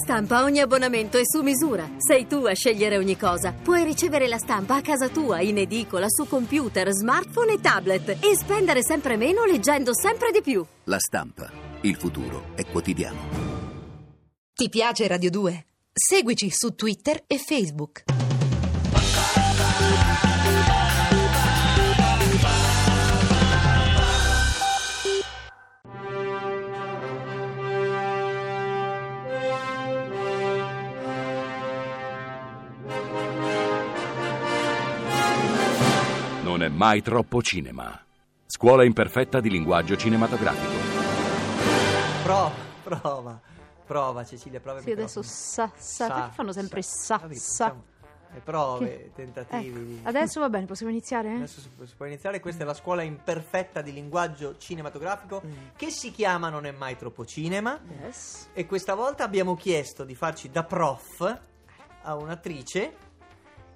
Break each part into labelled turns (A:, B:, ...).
A: Stampa ogni abbonamento è su misura. Sei tu a scegliere ogni cosa. Puoi ricevere la stampa a casa tua, in edicola, su computer, smartphone e tablet e spendere sempre meno leggendo sempre di più.
B: La stampa. Il futuro è quotidiano.
C: Ti piace Radio 2? Seguici su Twitter e Facebook.
D: Mai troppo cinema. Scuola imperfetta di linguaggio cinematografico.
E: Prova, prova, prova Cecilia, prova il
F: Sì, adesso
E: microfono.
F: sa, sa, perché fanno sempre sa,
E: Capito,
F: sa.
E: facciamo Le prove,
F: Che-
E: tentativi.
F: Ecco,
E: di-
F: Adesso va bene, possiamo iniziare?
E: Adesso si, si può iniziare, questa è la scuola imperfetta di linguaggio cinematografico
F: Mm.
E: che si chiama Non è mai troppo cinema
F: Yes.
E: e questa volta abbiamo chiesto di farci da prof a un'attrice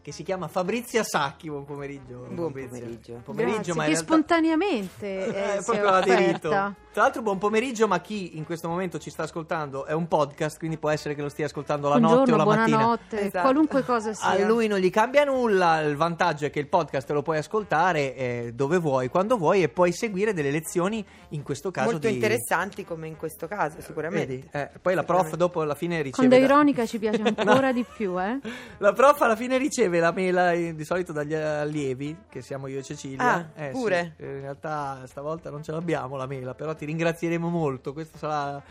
E: che si chiama Fabrizia Sacchi. Buon pomeriggio.
G: Buon pomeriggio.
E: Buon pomeriggio,
F: Grazie,
E: ma
F: che
E: realtà-
F: spontaneamente
E: Eh,
F: eh, è
E: proprio aderito.
F: offerta.
E: Tra l'altro, buon pomeriggio, ma chi in questo momento ci sta ascoltando è un podcast, quindi può essere che lo stia ascoltando la notte o
F: Buongiorno,
E: la mattina.
F: buonanotte,
G: Esatto.
F: qualunque cosa sia.
E: A lui non gli cambia nulla, il vantaggio è che il podcast lo puoi ascoltare eh, dove vuoi, quando vuoi e puoi seguire delle lezioni in questo caso
G: Molto
E: di...
G: interessanti come in questo caso, sicuramente.
E: Vedi? Eh, poi la prof dopo alla fine riceve...
F: Quando è
E: da-
F: ironica ci piace ancora di più, eh?
E: La prof alla fine riceve la mela eh, di solito dagli allievi, che siamo io e Cecilia.
G: Ah,
E: Eh,
G: pure?
E: sì. Eh, in realtà stavolta non ce l'abbiamo la mela, però ti ringrazieremo molto. Questo sarà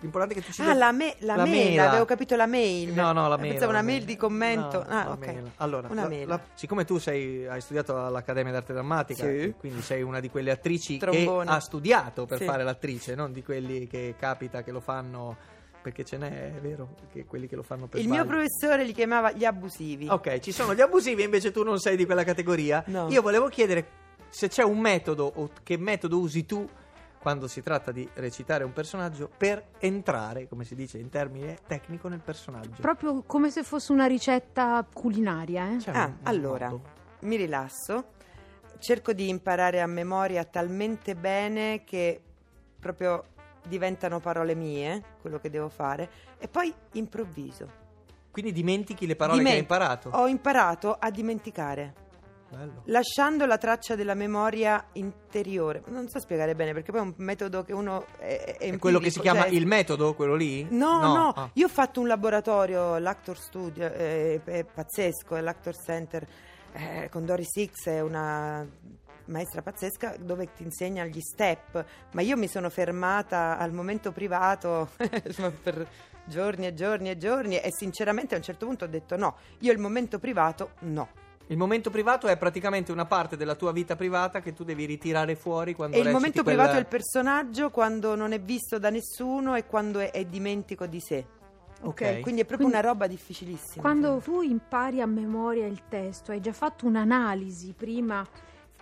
E: l'importante è che tu ci
G: Ah, la, me- la
E: la
G: mail,
E: mela.
G: avevo capito la mail.
E: No, no, la mail.
G: Pensavo una mail di commento.
E: No,
G: ah, ok.
E: mail. Allora,
G: una
E: la-
G: mail.
E: la- siccome tu sei, hai studiato all'Accademia d'Arte Drammatica,
G: Sì.
E: quindi sei una di quelle attrici
G: Trombone.
E: che ha studiato per
G: Sì.
E: fare l'attrice, non di quelli che capita che lo fanno perché ce n'è, è vero, che quelli che lo fanno per
G: Il mio
E: sbaglio.
G: professore li chiamava gli abusivi.
E: Ok, ci sono gli abusivi, invece tu non sei di quella categoria.
G: No.
E: Io volevo chiedere se c'è un metodo o che metodo usi tu quando si tratta di recitare un personaggio per entrare, come si dice in termine tecnico, nel personaggio.
F: Proprio come se fosse una ricetta culinaria, eh?
E: C'è
G: Ah,
E: un- un
G: allora,
E: modo?
G: mi rilasso, cerco di imparare a memoria talmente bene che proprio diventano parole mie, quello che devo fare, e poi improvviso.
E: Quindi dimentichi le parole che hai imparato.
G: Ho imparato a dimenticare.
E: Bello.
G: lasciando la traccia della memoria interiore. Non so spiegare bene perché poi è un metodo che uno è, è
E: È quello che si chiama
G: cioè-
E: il metodo, quello lì?
G: No, no,
E: Ah.
G: io ho fatto un laboratorio, l'Actor Studio, eh, è pazzesco, è l'Actor Center eh, con Doris X, è una maestra pazzesca dove ti insegna gli step, ma io mi sono fermata al momento privato per giorni e giorni e giorni e sinceramente a un certo punto ho detto no, io il momento privato no.
E: Il momento privato è praticamente una parte della tua vita privata che tu devi ritirare fuori quando
G: E il
E: reciti
G: momento
E: quel-
G: privato è il personaggio quando non è visto da nessuno e quando è, è dimentico di sé.
E: Ok.
G: Quindi è proprio
F: Quindi-
G: una roba difficilissima.
F: Quando tu impari a memoria il testo, hai già fatto un'analisi prima,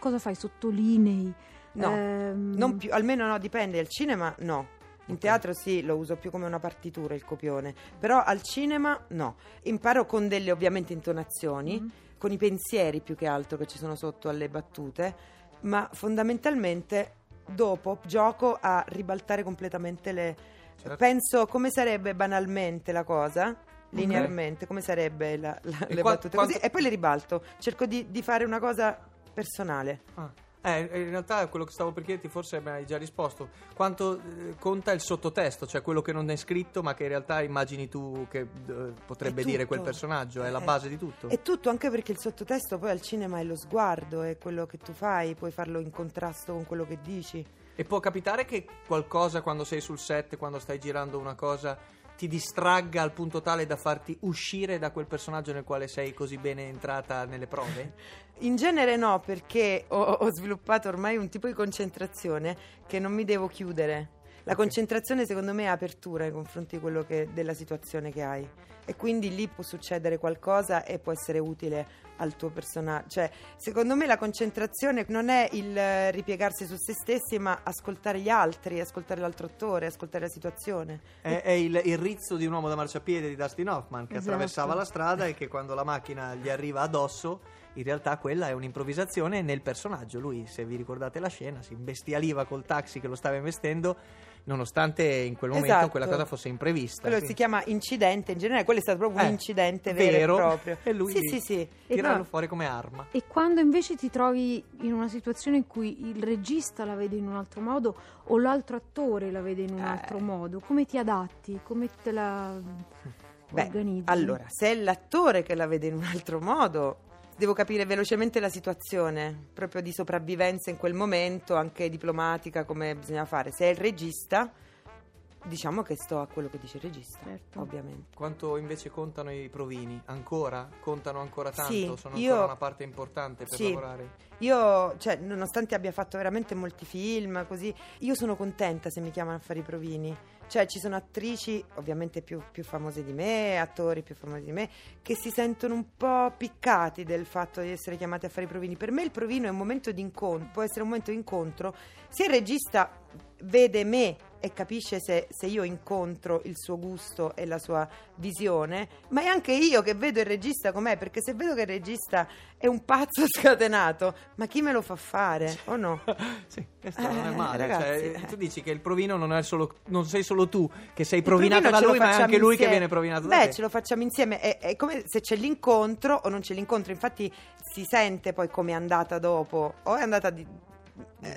F: cosa fai? Sottolinei?
G: No,
F: Ehm,
G: Non più, almeno no, dipende. Al cinema no. In teatro sì, lo uso più come una partitura il copione, però al cinema no. Imparo con delle ovviamente intonazioni,
F: Mm.
G: Con i pensieri più che altro che ci sono sotto alle battute, ma fondamentalmente dopo gioco a ribaltare completamente le...
E: Certo.
G: Penso come sarebbe banalmente la cosa, linearmente, come sarebbe la- la- le
E: qua-
G: battute
E: quanto-
G: così, e poi le ribalto. Cerco di, di fare una cosa personale.
E: Ah. Eh, in realtà quello che stavo per chiederti forse mi hai già risposto. Quanto eh, conta il sottotesto, cioè quello che non è scritto ma che in realtà immagini tu che eh, potrebbe dire quel personaggio, è la
G: Eh,
E: base di tutto?
G: È tutto, anche perché il sottotesto poi al cinema è lo sguardo, è quello che tu fai, puoi farlo in contrasto con quello che dici.
E: E può capitare che qualcosa quando sei sul set, quando stai girando una cosa, ti distragga al punto tale da farti uscire da quel personaggio nel quale sei così bene entrata nelle prove?
G: In genere no, perché ho, ho sviluppato ormai un tipo di concentrazione che non mi devo chiudere. La concentrazione secondo me è apertura nei confronti di quello che- della situazione che hai. E quindi lì può succedere qualcosa e può essere utile al tuo personaggio. Cioè, secondo me la concentrazione non è il eh, ripiegarsi su se stessi, ma ascoltare gli altri, ascoltare l'altro attore, ascoltare la situazione.
E: È, è il, il rizzo di un uomo da marciapiede di Dustin Hoffman che
F: Esatto.
E: attraversava la strada e che quando la macchina gli arriva addosso in realtà quella è un'improvvisazione nel personaggio. Lui, se vi ricordate la scena, si imbestialiva col taxi che lo stava investendo, nonostante in quel momento
G: Esatto.
E: quella cosa fosse imprevista.
G: Quello
E: Quindi
G: si chiama incidente in generale, quello è stato proprio
E: Eh,
G: un incidente vero,
E: vero.
G: e proprio.
E: E lui
G: sì, sì, sì.
E: tirarlo
F: no.
E: fuori come arma.
F: E quando invece ti trovi in una situazione in cui il regista la vede in un altro modo o l'altro attore la vede in un
G: Eh.
F: altro modo, come ti adatti? Come te la
G: Beh,
F: organizzi?
G: allora, se è l'attore che la vede in un altro modo, devo capire velocemente la situazione, proprio di sopravvivenza in quel momento, anche diplomatica, come bisogna fare. Se è il regista, diciamo che sto a quello che dice il regista,
F: Certo.
G: ovviamente.
E: Quanto invece contano i provini? Ancora? Contano ancora tanto?
G: Sì,
E: Sono
G: io-
E: ancora una parte importante per
G: Sì.
E: lavorare?
G: Io, cioè, nonostante abbia fatto veramente molti film, così, io sono contenta se mi chiamano a fare i provini. Cioè, ci sono attrici, ovviamente più, più famose di me, attori più famosi di me, che si sentono un po' piccati del fatto di essere chiamati a fare i provini. Per me il provino è un momento di incontro, può essere un momento di incontro. Se il regista vede me e capisce se, se io incontro il suo gusto e la sua visione, ma è anche io che vedo il regista com'è, perché se vedo che il regista è un pazzo scatenato, ma chi me lo fa fare o no?
E: Sì, questo non è
G: Eh,
E: male.
G: ragazzi,
E: cioè,
G: eh.
E: tu dici che il provino non, è solo, non sei solo tu che sei provinato da lui, ma è anche lui che
G: insieme.
E: viene provinato da
G: Beh,
E: te.
G: ce lo facciamo insieme. È, è come se c'è l'incontro o non c'è l'incontro. Infatti, si sente poi come è andata dopo. O è andata di- eh,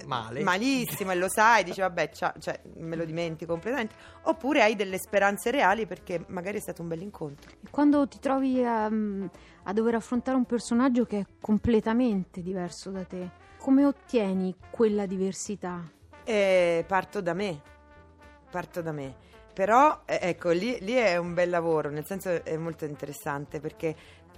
E: Male.
G: malissimo e lo sai, dici vabbè, cioè, me lo dimentico completamente. Oppure hai delle speranze reali perché magari è stato un bel incontro.
F: E quando ti trovi a, a dover affrontare un personaggio che è completamente diverso da te, come ottieni quella diversità?
G: E parto da me, parto da me. Però, eh, ecco, lì, lì è un bel lavoro, nel senso è molto interessante perché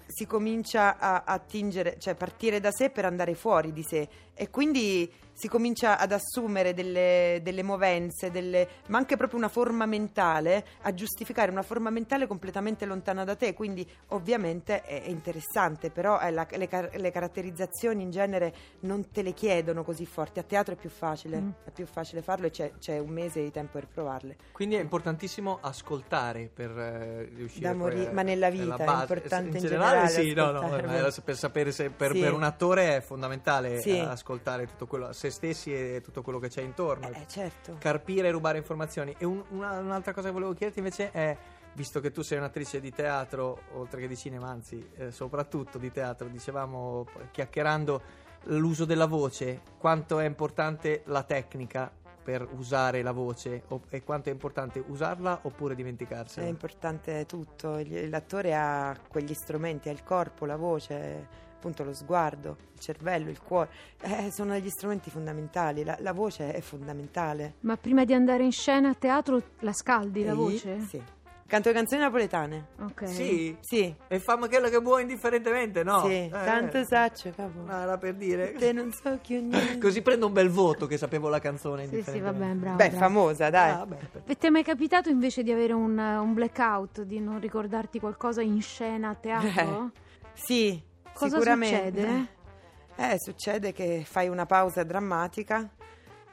G: si comincia a attingere, cioè partire da sé per andare fuori di sé e quindi si comincia ad assumere delle, delle movenze, delle- ma anche proprio una forma mentale, a giustificare una forma mentale completamente lontana da te, quindi ovviamente è, è interessante, però è la- le, car- le caratterizzazioni in genere non te le chiedono così forti, a teatro è più facile,
F: Mm.
G: è più facile farlo e c'è, c'è un mese di tempo per provarle.
E: Quindi è importantissimo ascoltare per eh, riuscire
G: Da
E: poi
G: morire-
E: a-
G: ma nella vita è importante
E: in
G: in
E: generale
G: generale
E: sì, no, no, per sapere se per,
G: Sì.
E: per un attore è fondamentale
G: Sì.
E: eh, ascoltare tutto quello a se stessi e tutto quello che c'è intorno.
G: Eh, certo.
E: carpire e rubare informazioni. E un- una- un'altra cosa che volevo chiederti invece è, visto che tu sei un'attrice di teatro, oltre che di cinema, anzi eh, soprattutto di teatro, dicevamo chiacchierando l'uso della voce, quanto è importante la tecnica per usare la voce e quanto è importante usarla oppure
G: È
E: dimenticarsela.
G: importante tutto, l'attore ha quegli strumenti, ha il corpo, la voce, appunto lo sguardo, il cervello, il cuore, Eh, sono degli strumenti fondamentali, la, la voce è fondamentale.
F: Ma prima di andare in scena a teatro la scaldi la
G: E-
F: voce?
G: Sì. Canto le canzoni napoletane.
F: Ok.
E: Sì,
G: Sì,
E: e fammi quello che vuoi indifferentemente, no?
G: sì,
E: Eh,
G: tanto saccio, capo.
E: no, era per dire.
G: Te non so chi niente.
E: Così prendo un bel voto che sapevo la canzone
F: Sì, sì, va bene, bravo.
G: Beh,
F: bravo.
G: famosa, dai.
E: Ah, beh, per-
F: E ti è mai capitato invece di avere un, un blackout, di non ricordarti qualcosa in scena a teatro?
G: Sì,
F: Cosa
G: sicuramente.
F: succede?
G: Eh, succede che fai una pausa drammatica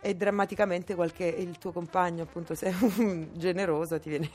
G: e drammaticamente qualche, il tuo compagno, appunto, se è un generoso, ti viene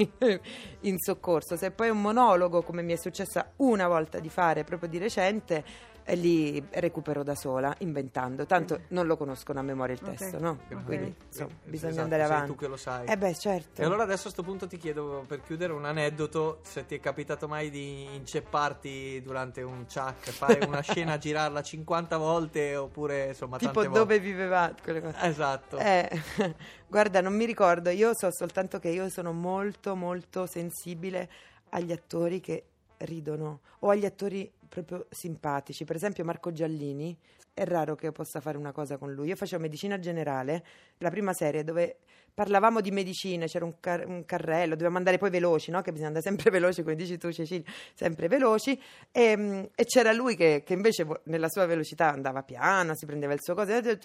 G: in soccorso. Se poi è un monologo, come mi è successa una volta di fare proprio di recente, e lì recupero da sola, inventando. Tanto non lo conoscono a memoria il testo, no?
F: Ok.
G: Quindi, insomma,
E: Sì,
G: bisogna
E: esatto,
G: andare
E: sei
G: avanti.
E: tu che lo sai.
G: Eh beh, certo.
E: E allora adesso a questo punto ti chiedo per chiudere un aneddoto, se ti è capitato mai di incepparti durante un chuck, fare una scena, girarla 50 volte oppure insomma
G: tipo
E: tante
G: dove
E: volte.
G: vivevate, quelle cose.
E: Esatto.
G: Eh, guarda, non mi ricordo, io so soltanto che io sono molto molto sensibile agli attori che ridono o agli attori proprio simpatici. Per esempio Marco Giallini, è raro che io possa fare una cosa con lui. Io facevo medicina generale, la prima serie dove parlavamo di medicina, c'era un, car- un carrello, dovevamo andare poi veloci, no? Che bisogna andare sempre veloci, come dici tu Cecilia, sempre veloci. E, mm, e c'era lui che, che invece nella sua velocità andava piano, si prendeva il suo coso e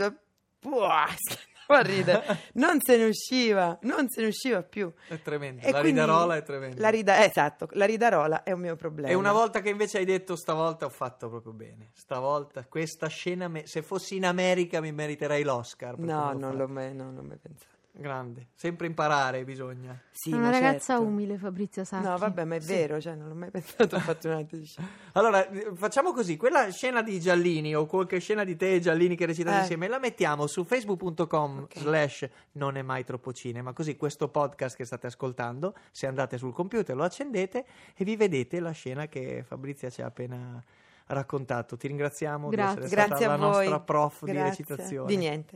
G: andava a ridere, non se ne usciva, non se ne usciva più.
E: È tremendo.
G: E
E: la ridarola è tremenda.
G: La rida- esatto, la ridarola è un mio problema.
E: E una volta che invece hai detto stavolta ho fatto proprio bene. Stavolta questa scena, me- se fossi in America mi meriterei l'Oscar.
G: No, non l'ho mai, no, non l'ho mai pensato.
E: Grande. Sempre imparare bisogna.
G: Sì,
F: una ragazza
G: certo.
F: umile, Fabrizia Sacchi.
G: No, vabbè, ma è vero, cioè, non l'ho mai pensato a fare un'attrice.
E: Allora, facciamo così, quella scena di Giallini o qualche scena di te e Giallini che recitate
G: Eh.
E: insieme, la mettiamo su facebook.com
G: Ok.
E: slash non è mai troppo cinema, così questo podcast che state ascoltando, se andate sul computer lo accendete e vi vedete la scena che Fabrizia ci ha appena raccontato. Ti ringraziamo
F: Grazie.
E: di essere
G: Grazie
E: stata
G: a
E: la
G: voi.
E: nostra prof di
G: Grazie.
E: recitazione.
G: Di niente.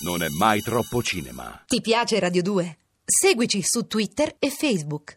D: Non è mai troppo cinema.
C: Ti piace Radio 2? Seguici su Twitter e Facebook.